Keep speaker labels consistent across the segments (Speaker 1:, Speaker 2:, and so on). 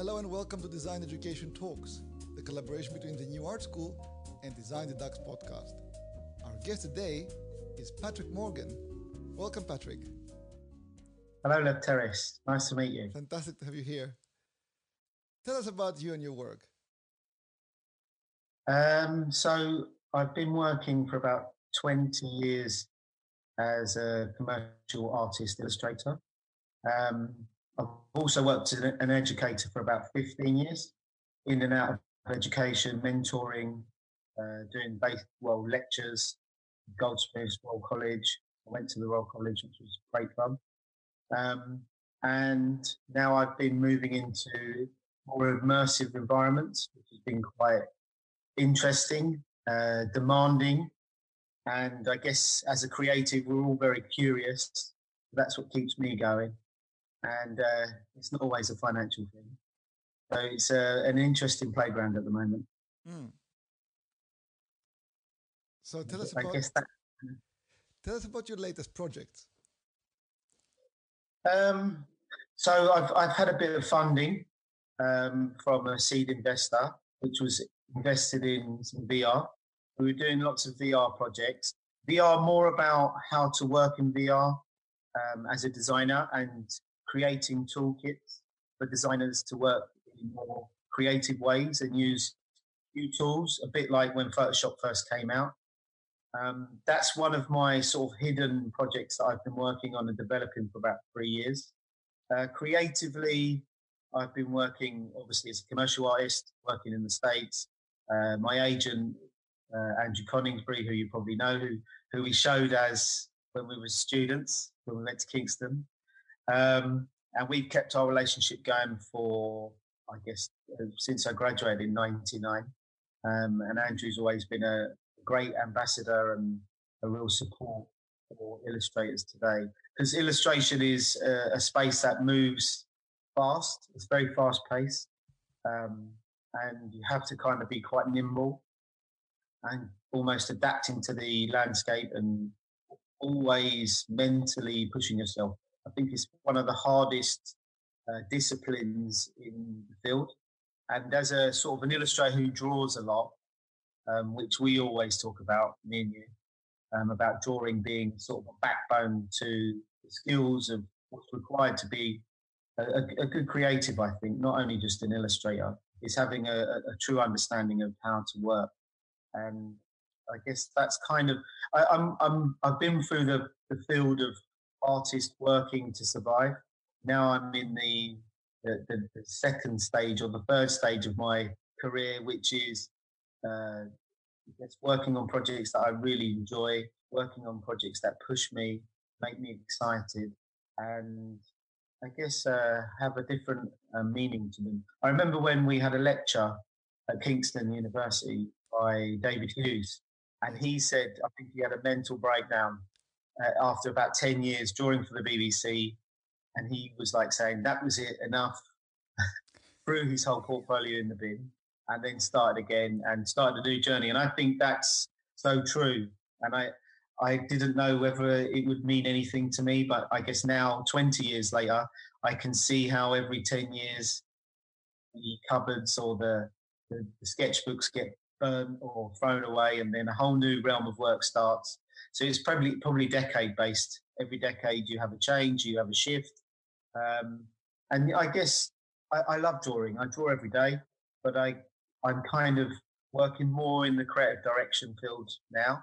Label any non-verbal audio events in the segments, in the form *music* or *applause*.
Speaker 1: Hello and welcome to Design Education Talks, the collaboration between the New Art School and Design the Ducks podcast. Our guest today is Patrick Morgan. Welcome, Patrick.
Speaker 2: Hello, Lefteris. Nice to meet you.
Speaker 1: Fantastic to have you here. Tell us about you and your work.
Speaker 2: Um, so, I've been working for about 20 years as a commercial artist illustrator. Um, I've also worked as an educator for about 15 years, in and out of education, mentoring, uh, doing base, well lectures, Goldsmiths, Royal College. I went to the Royal College, which was great fun. Um, and now I've been moving into more immersive environments, which has been quite interesting, uh, demanding, and I guess as a creative, we're all very curious. That's what keeps me going and uh, it's not always a financial thing. So it's uh, an interesting playground at the moment. Mm.
Speaker 1: So tell us about that, tell us about your latest project.
Speaker 2: Um, so I've I've had a bit of funding um, from a seed investor, which was invested in some VR. We were doing lots of VR projects. VR more about how to work in VR um, as a designer and creating toolkits for designers to work in more creative ways and use new tools, a bit like when Photoshop first came out. Um, that's one of my sort of hidden projects that I've been working on and developing for about three years. Uh, creatively, I've been working obviously as a commercial artist, working in the States. Uh, my agent, uh, Andrew Coningsby, who you probably know, who, who we showed as when we were students, when we went to Kingston. Um, and we've kept our relationship going for, I guess, uh, since I graduated in '99. Um, and Andrew's always been a great ambassador and a real support for illustrators today. Because illustration is a, a, space that moves fast. It's very fast paced, um, and you have to kind of be quite nimble and almost adapting to the landscape and always mentally pushing yourself I think it's one of the hardest uh, disciplines in the field. And as a sort of an illustrator who draws a lot, um, which we always talk about, me and you, um, about drawing being sort of a backbone to the skills of what's required to be a, a, good creative, I think, not only just an illustrator, is having a, a, true understanding of how to work. And I guess that's kind of, I, I'm, I'm, I've been through the, the field of artist working to survive. Now I'm in the, the, the, the second stage or the third stage of my career, which is uh, working on projects that I really enjoy, working on projects that push me, make me excited, and I guess uh, have a different uh, meaning to them. I remember when we had a lecture at Kingston University by David Hughes, and he said, I think he had a mental breakdown uh, after about 10 years drawing for the BBC. And he was like saying that was it, enough. *laughs* Threw his whole portfolio in the bin and then started again and started a new journey. And I think that's so true. And I, I didn't know whether it would mean anything to me, but I guess now, 20 years later, I can see how every 10 years the cupboards or the, the, the sketchbooks get burnt or thrown away, and then a whole new realm of work starts. So it's probably probably decade based. Every decade you have a change, you have a shift, um, and I guess I, I, love drawing. I draw every day, but I I'm kind of working more in the creative direction field now,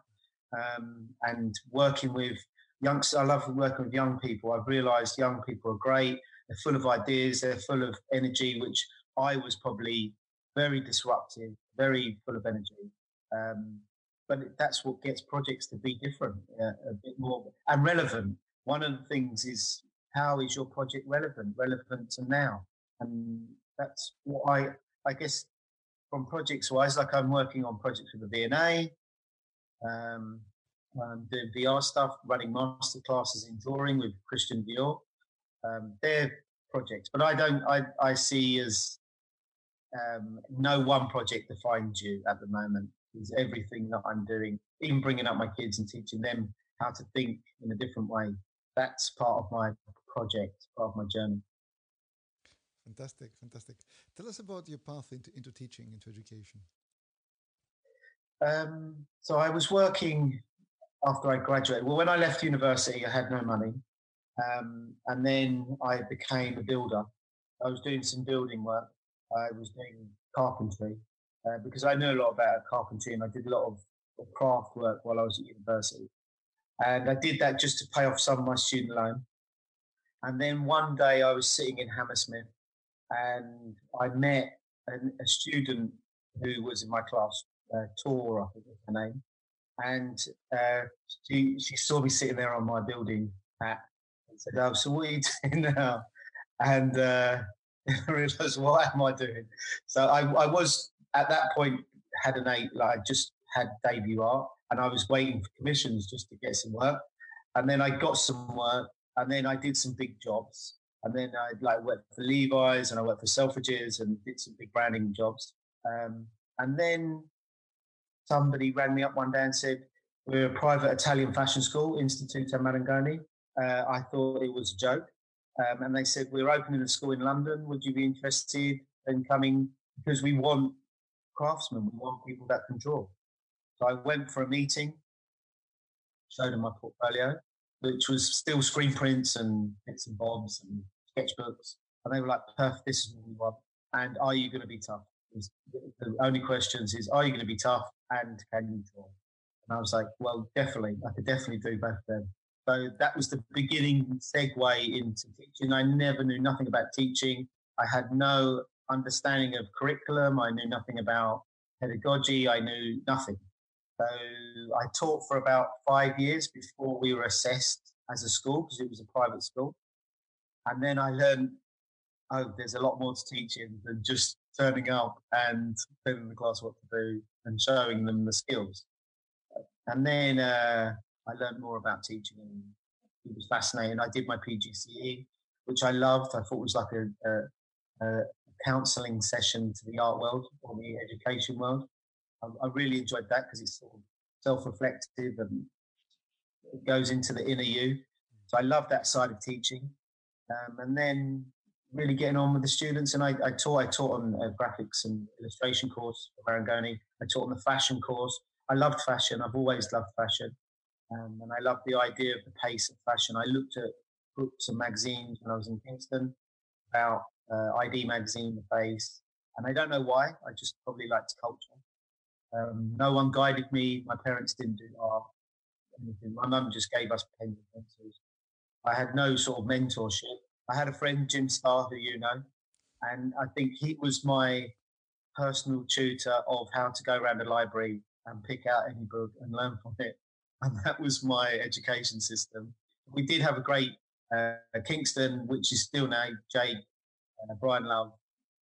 Speaker 2: um, and working with youngsters. I love working with young people. I've realised young people are great. They're full of ideas. They're full of energy, which I was probably very disruptive, very full of energy. Um, but that's what gets projects to be different, uh, a bit more and relevant. One of the things is how is your project relevant, relevant to now, and that's what I, I guess, from projects wise, like I'm working on projects with the V&A, um, I'm doing VR stuff, running master classes in drawing with Christian Dior. Um, they're projects, but I don't. I I see as um, no one project defines you at the moment is everything that I'm doing, even bringing up my kids and teaching them how to think in a different way. That's part of my project, part of my journey.
Speaker 1: Fantastic, fantastic. Tell us about your path into, into teaching, into education.
Speaker 2: Um, so I was working after I graduated. Well, when I left university, I had no money. Um, and then I became a builder. I was doing some building work. I was doing carpentry uh, because I knew a lot about carpentry and I did a lot of, craft work while I was at university. And I did that just to pay off some of my student loan. And then one day I was sitting in Hammersmith and I met an, a student who was in my class, uh, Tora, I think was her name. And uh, she, she saw me sitting there on my building hat and said, Oh, so what are you *laughs* doing now? And uh, *laughs* I realized, what am I doing? So I, I was at that point had an eight, like I just had debut art and I was waiting for commissions just to get some work. And then I got some work and then I did some big jobs. And then I like worked for Levi's and I worked for Selfridges and did some big branding jobs. Um, and then somebody rang me up one day and said, "We're a private Italian fashion school, Istituto Marangoni." Uh, I thought it was a joke, um, and they said, "We're opening a school in London. Would you be interested in coming? Because we want craftsmen. We want people that can draw." So I went for a meeting, showed them my portfolio, which was still screen prints and bits and bobs and sketchbooks. And they were like, perfect, this is what we want. And are you going to be tough? The only questions is, are you going to be tough and can you draw? And I was like, well, definitely. I could definitely do both of them. So that was the beginning segue into teaching. I never knew nothing about teaching. I had no understanding of curriculum. I knew nothing about pedagogy. I knew nothing. So I taught for about five years before we were assessed as a school because it was a private school. And then I learned, oh, there's a lot more to teaching than just turning up and telling the class what to do and showing them the skills. And then uh, I learned more about teaching and it was fascinating. I did my PGCE, which I loved. I thought was like a, a, a counselling session to the art world or the education world. I, I really enjoyed that because it's sort of self-reflective and it goes into the inner you. So I love that side of teaching. Um, and then really getting on with the students. And I, I taught, I taught on a graphics and illustration course for Marangoni. I taught on the fashion course. I loved fashion. I've always loved fashion. Um, and I loved the idea of the pace of fashion. I looked at books and magazines when I was in Kingston about uh, ID magazine, The Face. And I don't know why. I just probably liked culture. Um, no one guided me. My parents didn't do art. Anything. My mum just gave us pens and pencils. I had no sort of mentorship. I had a friend, Jim Starr, who you know, and I think he was my personal tutor of how to go around the library and pick out any book and learn from it. *laughs* And that was my education system. We did have a great uh, Kingston, which is still now Jake, uh, Brian Love,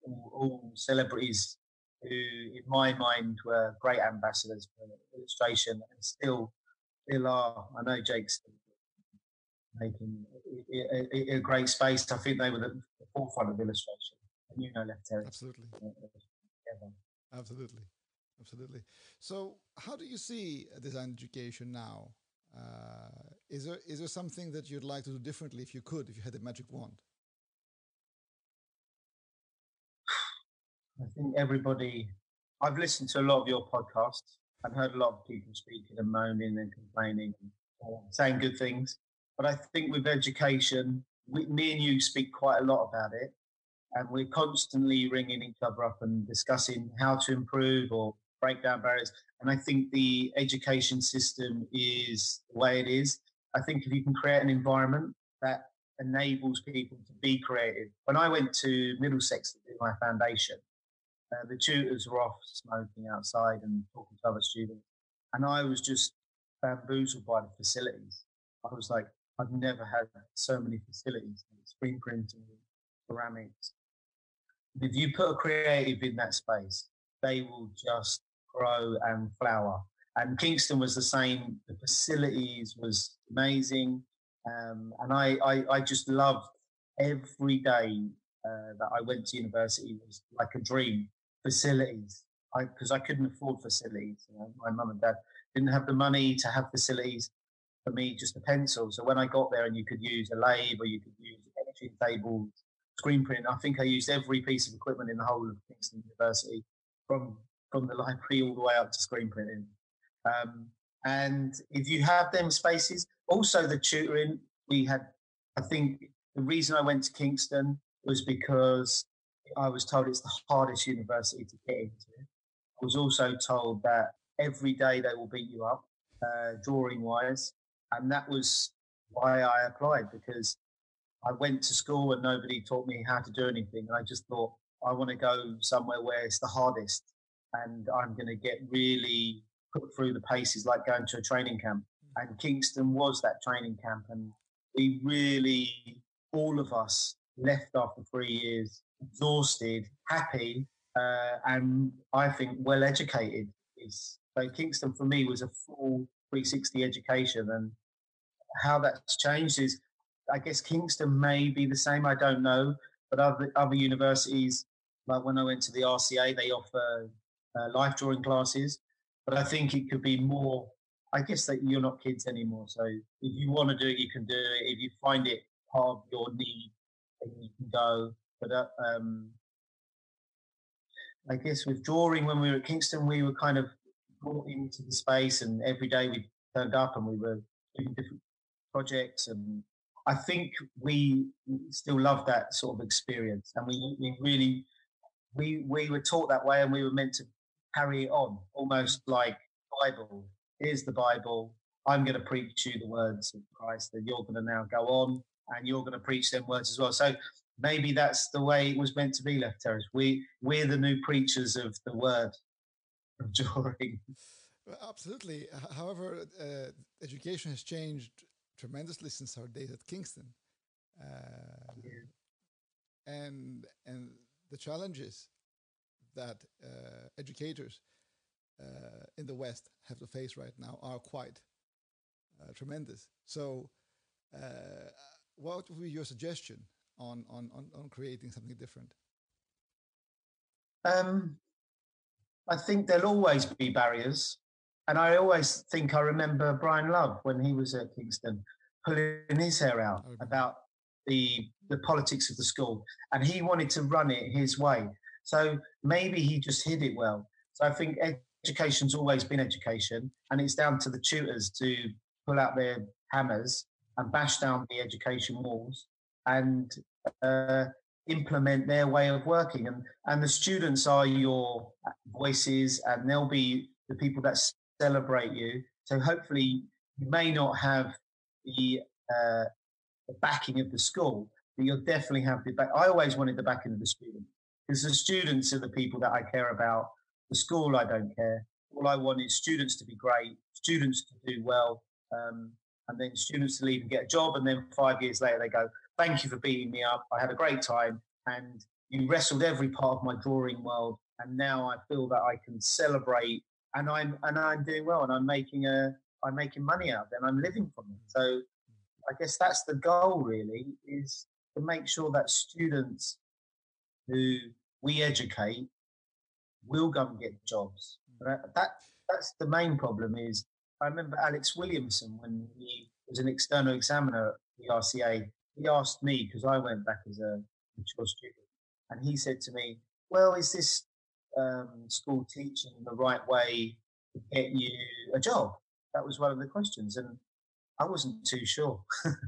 Speaker 2: all, all celebrities who, in my mind, were great ambassadors for illustration and still still are. I know Jake's making a, great space. I think they were the, the forefront of illustration. And you know, Left
Speaker 1: Absolutely. Absolutely. Absolutely. So, how do you see design education now? Uh, is there is there something that you'd like to do differently if you could, if you had a magic wand?
Speaker 2: I think everybody, I've listened to a lot of your podcasts and heard a lot of people speaking and moaning and complaining and saying good things. But I think with education, we, me and you speak quite a lot about it. And we're constantly ringing each other up and discussing how to improve or break down barriers. And I think the education system is the way it is. I think if you can create an environment that enables people to be creative. When I went to Middlesex to do my foundation, uh, the tutors were off smoking outside and talking to other students. And I was just bamboozled by the facilities. I was like, I've never had so many facilities, screen printing, ceramics. If you put a creative in that space, they will just grow and flower. And Kingston was the same. The facilities was amazing. Um, and I, I, I, just loved every day uh, that I went to university was like a dream facilities because I, I, couldn't afford facilities. You know, my mum and dad didn't have the money to have facilities for me, just a pencil. So when I got there and you could use a lathe or you could use etching tables screen print. I think I used every piece of equipment in the whole of Kingston University, from from the library all the way up to screen printing. Um, and if you have them spaces, also the tutoring, we had. I think the reason I went to Kingston was because I was told it's the hardest university to get into. I was also told that every day they will beat you up, uh, drawing wise, and that was why I applied because I went to school and nobody taught me how to do anything. And I just thought I want to go somewhere where it's the hardest, and I'm going to get really put through the paces, like going to a training camp. And Kingston was that training camp, and we really, all of us, left after three years exhausted, happy, uh, and I think well educated. Is so Kingston for me was a full 360 education, and how that's changed is, I guess Kingston may be the same. I don't know, but other other universities, like when I went to the RCA, they offer uh, life drawing classes, but I think it could be more. I guess that you're not kids anymore, so if you want to do it, you can do it. If you find it part of your need, then you can go. But uh, um, I guess with drawing, when we were at Kingston, we were kind of brought into the space, and every day we turned up and we were doing different projects. And I think we still love that sort of experience, and we, we really we we were taught that way, and we were meant to carry it on, almost like Bible. Here's the Bible. I'm going to preach you the words of Christ, and you're going to now go on and you're going to preach them words as well. So maybe that's the way it was meant to be Lefteris we we're the new preachers of the word of *laughs* drawing
Speaker 1: absolutely. However uh, education has changed tremendously since our days at kingston. Uh, yeah. and and the challenges that uh, educators uh, in the west have to face right now are quite uh, tremendous. So uh, what would be your suggestion on on on, on creating something different?
Speaker 2: Um, I think there'll always be barriers, and I always think I remember Brian Love when he was at Kingston pulling his hair out okay. about the the politics of the school, and he wanted to run it his way. So maybe he just hid it well. So I think education's always been education, and it's down to the tutors to pull out their hammers and bash down the education walls and uh, implement their way of working. And, and the students are your voices, and they'll be the people that celebrate you. So hopefully, you may not have the, uh, the backing of the school, but you'll definitely have the back. I always wanted the backing of the students because the students are the people that I care about. The school, I don't care. All I want is students to be great, students to do well, um, and then students to leave and get a job. And then five years later, they go, Thank you for beating me up. I had a great time. And you wrestled every part of my drawing world. And now I feel that I can celebrate and I'm and I'm doing well and I'm making a I'm making money out of it and I'm living from it. So I guess that's the goal really is to make sure that students who we educate will go and get jobs. Hmm. That that's the main problem is I remember Alex Williamson when he was an external examiner at the RCA he asked me because I went back as a mature student, and he said to me, "Well, is this um, school teaching the right way to get you a job?" That was one of the questions, and I wasn't too sure.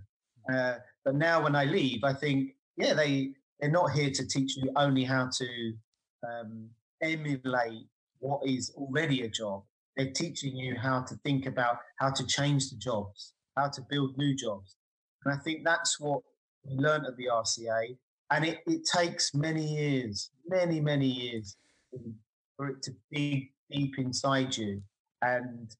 Speaker 2: *laughs* uh, but now, when I leave, I think, yeah, they they're not here to teach you only how to um, emulate what is already a job. They're teaching you how to think about how to change the jobs, how to build new jobs, and I think that's what we learned at the RCA. And it, it takes many years, many, many years for it to be deep inside you. And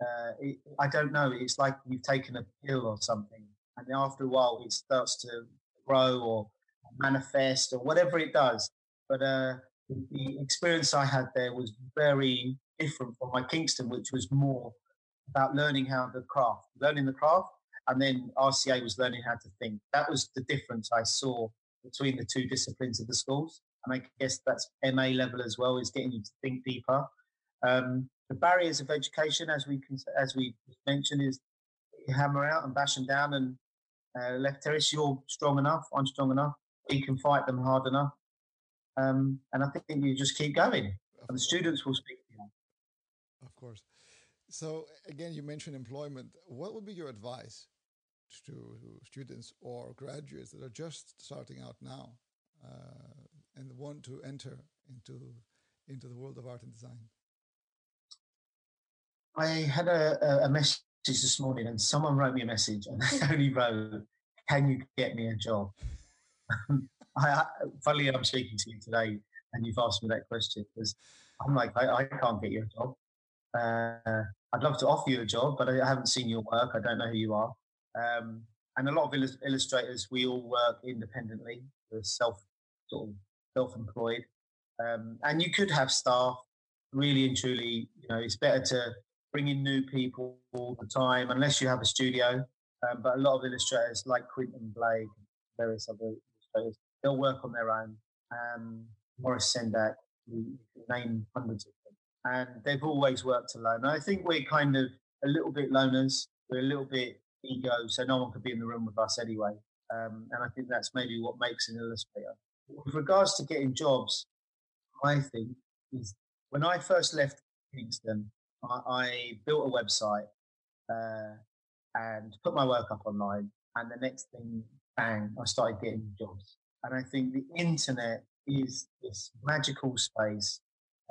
Speaker 2: uh, it, I don't know, it's like you've taken a pill or something. And after a while, it starts to grow or manifest or whatever it does. But uh, the experience I had there was very different from my Kingston, which was more about learning how the craft, learning the craft, and then RCA was learning how to think. That was the difference I saw between the two disciplines of the schools. And I guess that's MA level as well, is getting you to think deeper. Um, the barriers of education, as we as we mentioned, is hammer out and bash them down. And uh, Lefteris, you're strong enough. I'm strong enough. we can fight them hard enough. Um, and I think you just keep going, and the students will speak.
Speaker 1: Of course. So again, you mentioned employment. What would be your advice to students or graduates that are just starting out now uh, and want to enter into into the world of art and design?
Speaker 2: I had a, a message this morning, and someone wrote me a message, and they *laughs* only wrote, "Can you get me a job?" I, funnily, I'm speaking to you today, and you've asked me that question because I'm like, I, I can't get you a job. Uh, I'd love to offer you a job, but I haven't seen your work. I don't know who you are. Um, and a lot of illustrators, we all work independently. We're self sort of self-employed, um, and you could have staff. Really and truly, you know, it's better to bring in new people all the time, unless you have a studio. Um, but a lot of illustrators, like Quentin Blake, various other illustrators, they'll work on their own. Um, Maurice Sendak, we name hundreds of and they've always worked alone. I think we're kind of a little bit loners. We're a little bit ego, so no one could be in the room with us anyway. Um, and I think that's maybe what makes an illustrator. With regards to getting jobs, I think is when I first left Kingston, I, I built a website uh, and put my work up online. And the next thing, bang, I started getting jobs. And I think the internet is this magical space.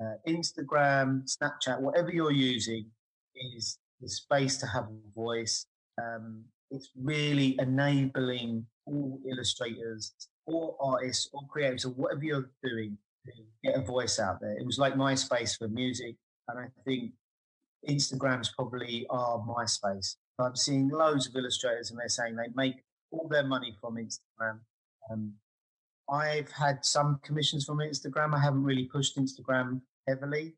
Speaker 2: Uh, Instagram, Snapchat, whatever you're using, is the space to have a voice. Um, it's really enabling all illustrators, all artists, all creators, or whatever you're doing, to get a voice out there. It was like MySpace for music, and I think Instagram's probably our MySpace. I'm seeing loads of illustrators, and they're saying they make all their money from Instagram. Um, I've had some commissions from Instagram. I haven't really pushed Instagram heavily.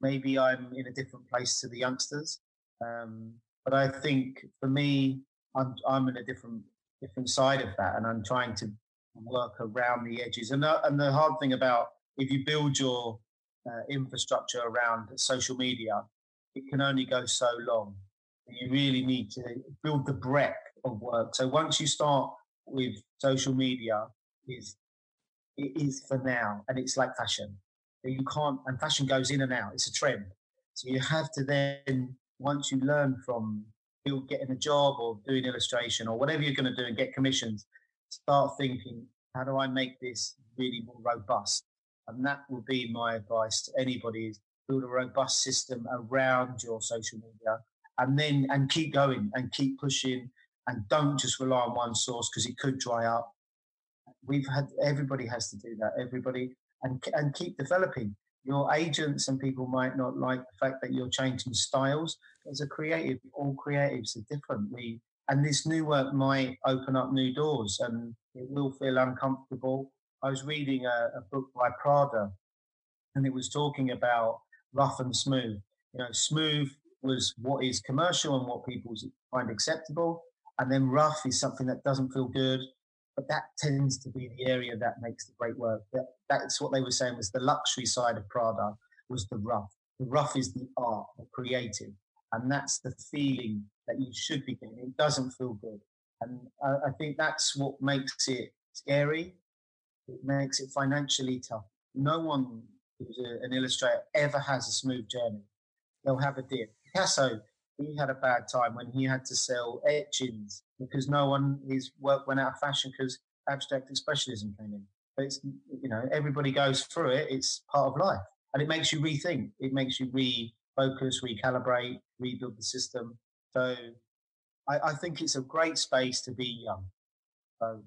Speaker 2: Maybe I'm in a different place to the youngsters. Um, but I think for me, I'm I'm in a different different side of that, and I'm trying to work around the edges. And the, and the hard thing about if you build your uh, infrastructure around social media, it can only go so long. You really need to build the breadth of work. So once you start with social media, is it is for now, and it's like fashion. You can't, and fashion goes in and out. It's a trend. So you have to then once you learn from you're getting a job or doing illustration or whatever you're going to do and get commissions, start thinking, how do I make this really more robust? And that will be my advice to anybody is build a robust system around your social media and then and keep going and keep pushing and don't just rely on one source because it could dry up. We've had everybody has to do that. Everybody and and keep developing your agents and people might not like the fact that you're changing styles. As a creative, all creatives are different. We and this new work might open up new doors, and it will feel uncomfortable. I was reading a, a book by Prada, and it was talking about rough and smooth. You know, smooth was what is commercial and what people find acceptable, and then rough is something that doesn't feel good but that tends to be the area that makes the great work. That, that's what they were saying was the luxury side of Prada was the rough. The rough is the art, the creative, and that's the feeling that you should be getting. It doesn't feel good, and I think that's what makes it scary. It makes it financially tough. No one who's an illustrator ever has a smooth journey. They'll have a dip. Picasso he had a bad time when he had to sell etchings because no one his work went out of fashion because abstract expressionism came in. But it's you know everybody goes through it. It's part of life, and it makes you rethink. It makes you refocus, recalibrate, rebuild the system. So I, I think it's a great space to be young. So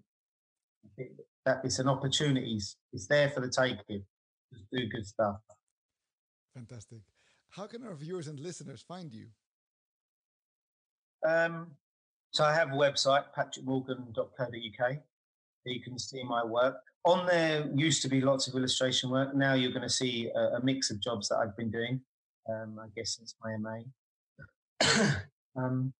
Speaker 2: that it's an opportunity. It's there for the taking. Just do good stuff.
Speaker 1: Fantastic. How can our viewers and listeners find you?
Speaker 2: Um, so I have a website, patrickmorgan.co.uk. You can see my work. On there used to be lots of illustration work. Now you're going to see a, a mix of jobs that I've been doing, um, I guess since my MA. *coughs* um,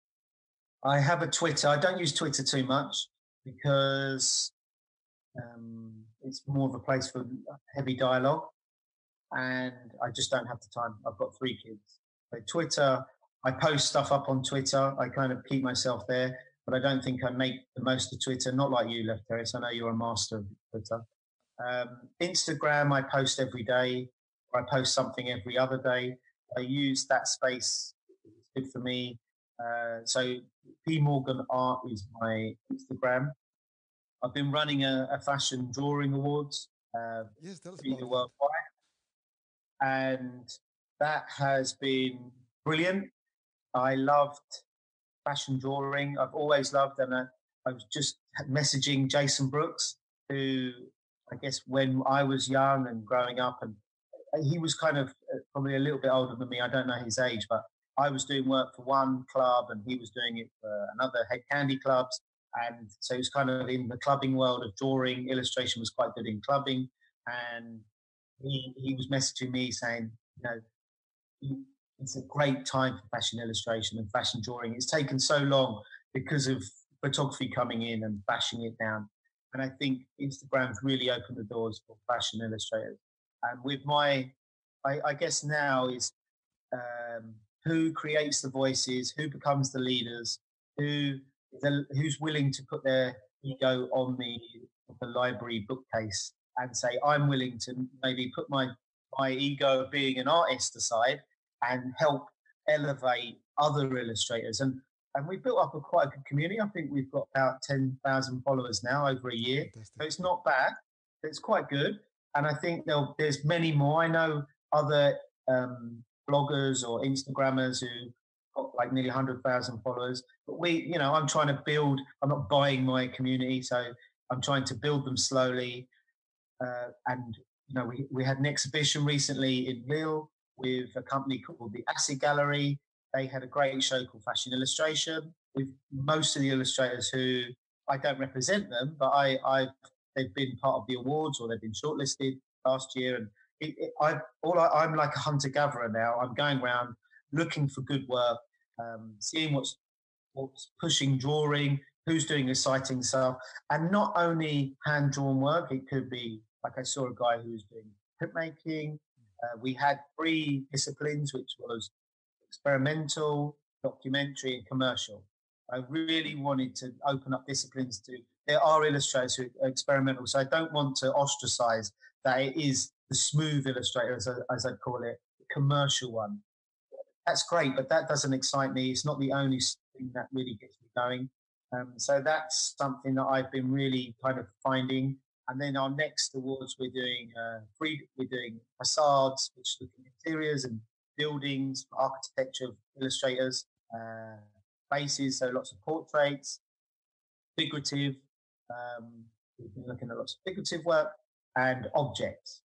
Speaker 2: I have a Twitter. I don't use Twitter too much because um, it's more of a place for heavy dialogue, and I just don't have the time. I've got three kids. So Twitter, I post stuff up on Twitter. I kind of keep myself there. but I don't think I make the most of Twitter. Not like you, Lefteris. I know you're a master of Twitter. Um, Instagram, I post every day. I post something every other day. I use that space. It's good for me. Uh, so P Morgan Art is my Instagram. I've been running a, a fashion drawing awards. Uh,
Speaker 1: yes, tell us
Speaker 2: worldwide, and that has been brilliant. I loved fashion drawing. I've always loved, and I, I was just messaging Jason Brooks, who I guess when I was young and growing up, and he was kind of uh, probably a little bit older than me. I don't know his age, but I was doing work for one club, and he was doing it for another Hed Kandi clubs. And so he was kind of in the clubbing world of drawing. Illustration was quite good in clubbing, and he he was messaging me saying, you know, it's a great time for fashion illustration and fashion drawing. It's taken so long because of photography coming in and bashing it down. And I think Instagram's really opened the doors for fashion illustrators. And with my, I, I guess now is um, who creates the voices, who becomes the leaders, who the, who's willing to put their ego on the the library bookcase and say, I'm willing to maybe put my my ego of being an artist aside and help elevate other illustrators. And and we built up a quite a good community. I think we've got about ten thousand followers now over a year, so it's not bad. It's quite good, and I think there's many more. I know other um, bloggers or Instagrammers who got like nearly hundred thousand followers. But we, you know, I'm trying to build. I'm not buying my community, so I'm trying to build them slowly. Uh, and you know, we we had an exhibition recently in Lille with a company called the Acid Gallery. They had a great show called Fashion Illustration with most of the illustrators who I don't represent them, but I, I they've been part of the awards or they've been shortlisted last year. And it, it, I, all I, am like a hunter gatherer now. I'm going around looking for good work, um, seeing what's what's pushing drawing, who's doing exciting stuff, and not only hand drawn work. It could be like I saw a guy who was doing printmaking, uh, we had three disciplines, which was experimental, documentary, and commercial. I really wanted to open up disciplines to. There are illustrators who are experimental, so I don't want to ostracize that it is the smooth illustrator, as I, as I call it, the commercial one. That's great, but that doesn't excite me. It's not the only thing that really gets me going. Um, so that's something that I've been really kind of finding and then our next awards, we're doing uh, free, we're doing facades, which look at interiors and buildings, architecture illustrators, uh, faces, so lots of portraits, figurative. Um, we've been looking at lots of figurative work and objects.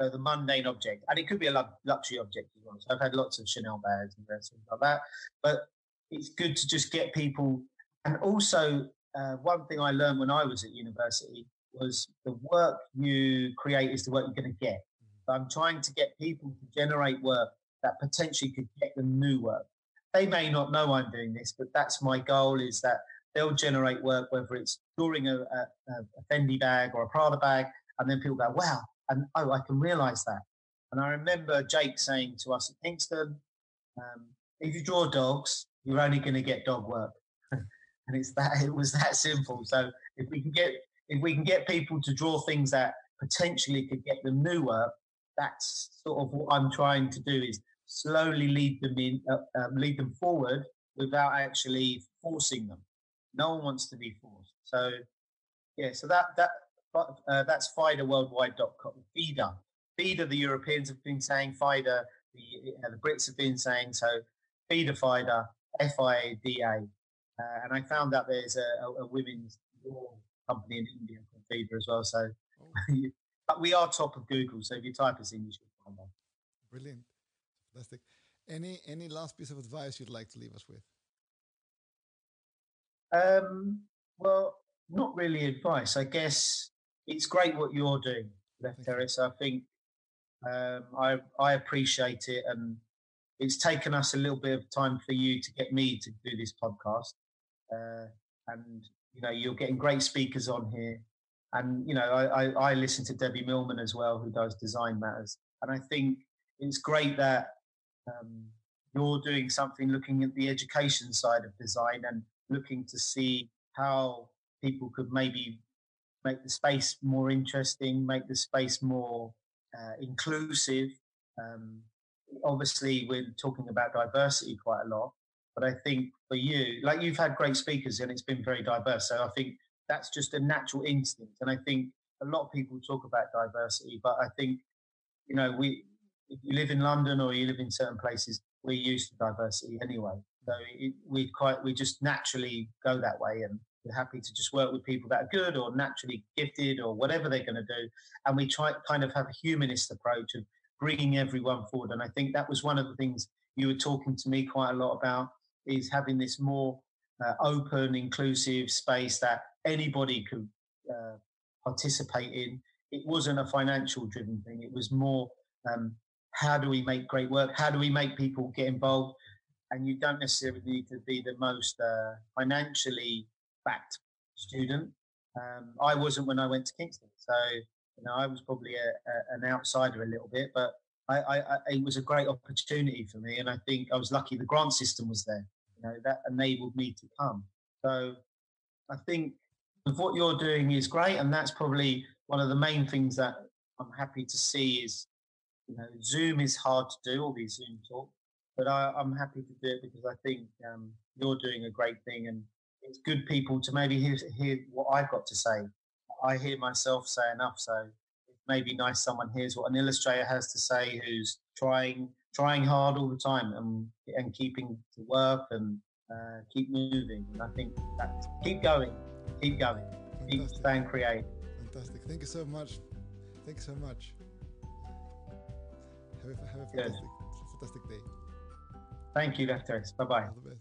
Speaker 2: So the mundane object, and it could be a luxury object as well. So I've had lots of Chanel bags and things like that. But it's good to just get people. And also, uh, one thing I learned when I was at university was the work you create is the work you're going to get. So I'm trying to get people to generate work that potentially could get them new work. They may not know I'm doing this, but that's my goal is that they'll generate work, whether it's drawing a, a, a Fendi bag or a Prada bag, and then people go, wow, and oh, I can realize that. And I remember Jake saying to us at Kingston, um, if you draw dogs, you're only going to get dog work. *laughs* and it's that, it was that simple. So if we can get if we can get people to draw things that potentially could get them new work, that's sort of what I'm trying to do is slowly lead them in, uh, um, lead them forward without actually forcing them. No one wants to be forced. So, yeah, so that that uh, that's FIDA.worldwide.com. FIDA, FIDA. The Europeans have been saying FIDA. The, uh, the Brits have been saying so. FIDA, FIDA, F I A D A. Uh, and I found that there's a, a, a women's law company in India called FIDA as well. So oh. *laughs* but we are top of Google. So if you type us in, you should find us.
Speaker 1: Brilliant, fantastic. Any any last piece of advice you'd like to leave us with?
Speaker 2: Um, well, not really advice. I guess it's great what you're doing, Lefteris. I think um, I I appreciate it, and it's taken us a little bit of time for you to get me to do this podcast. Uh, and you know, you're getting great speakers on here. And, you know, I, I, I listen to Debbie Millman as well, who does Design Matters. And I think it's great that um, you're doing something looking at the education side of design and looking to see how people could maybe make the space more interesting, make the space more uh, inclusive. Um, obviously, we're talking about diversity quite a lot, but I think for you, like you've had great speakers and it's been very diverse. So I think that's just a natural instinct. And I think a lot of people talk about diversity, but I think, you know, we, if you live in London or you live in certain places, we're used to diversity anyway. So it, we quite, we just naturally go that way and we're happy to just work with people that are good or naturally gifted or whatever they're going to do. And we try kind of have a humanist approach of bringing everyone forward. And I think that was one of the things you were talking to me quite a lot about is having this more uh, open, inclusive space that anybody could uh, participate in. It wasn't a financial driven thing. It was more um, how do we make great work? How do we make people get involved? And you don't necessarily need to be the most uh, financially backed student. Um, I wasn't when I went to Kingston, so you know I was probably a, a, an outsider a little bit, but I, I, I, it was a great opportunity for me, and I think I was lucky the grant system was there. Know that enabled me to come. So I think what you're doing is great, and that's probably one of the main things that I'm happy to see is you know Zoom is hard to do all these Zoom talks, but I, am happy to do it because I think um, you're doing a great thing, and it's good people to maybe hear, hear what I've got to say. I hear myself say enough, so it may be nice someone hears what an illustrator has to say who's trying trying hard all the time and and keeping to work and uh, keep moving. And I think that keep going, keep going, Fantastic. keep staying creative.
Speaker 1: Fantastic. Thank you so much. Thank you so much. Have a, have a fantastic, fantastic day.
Speaker 2: Thank you, Lefteris. Bye bye.